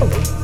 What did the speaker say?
Oh.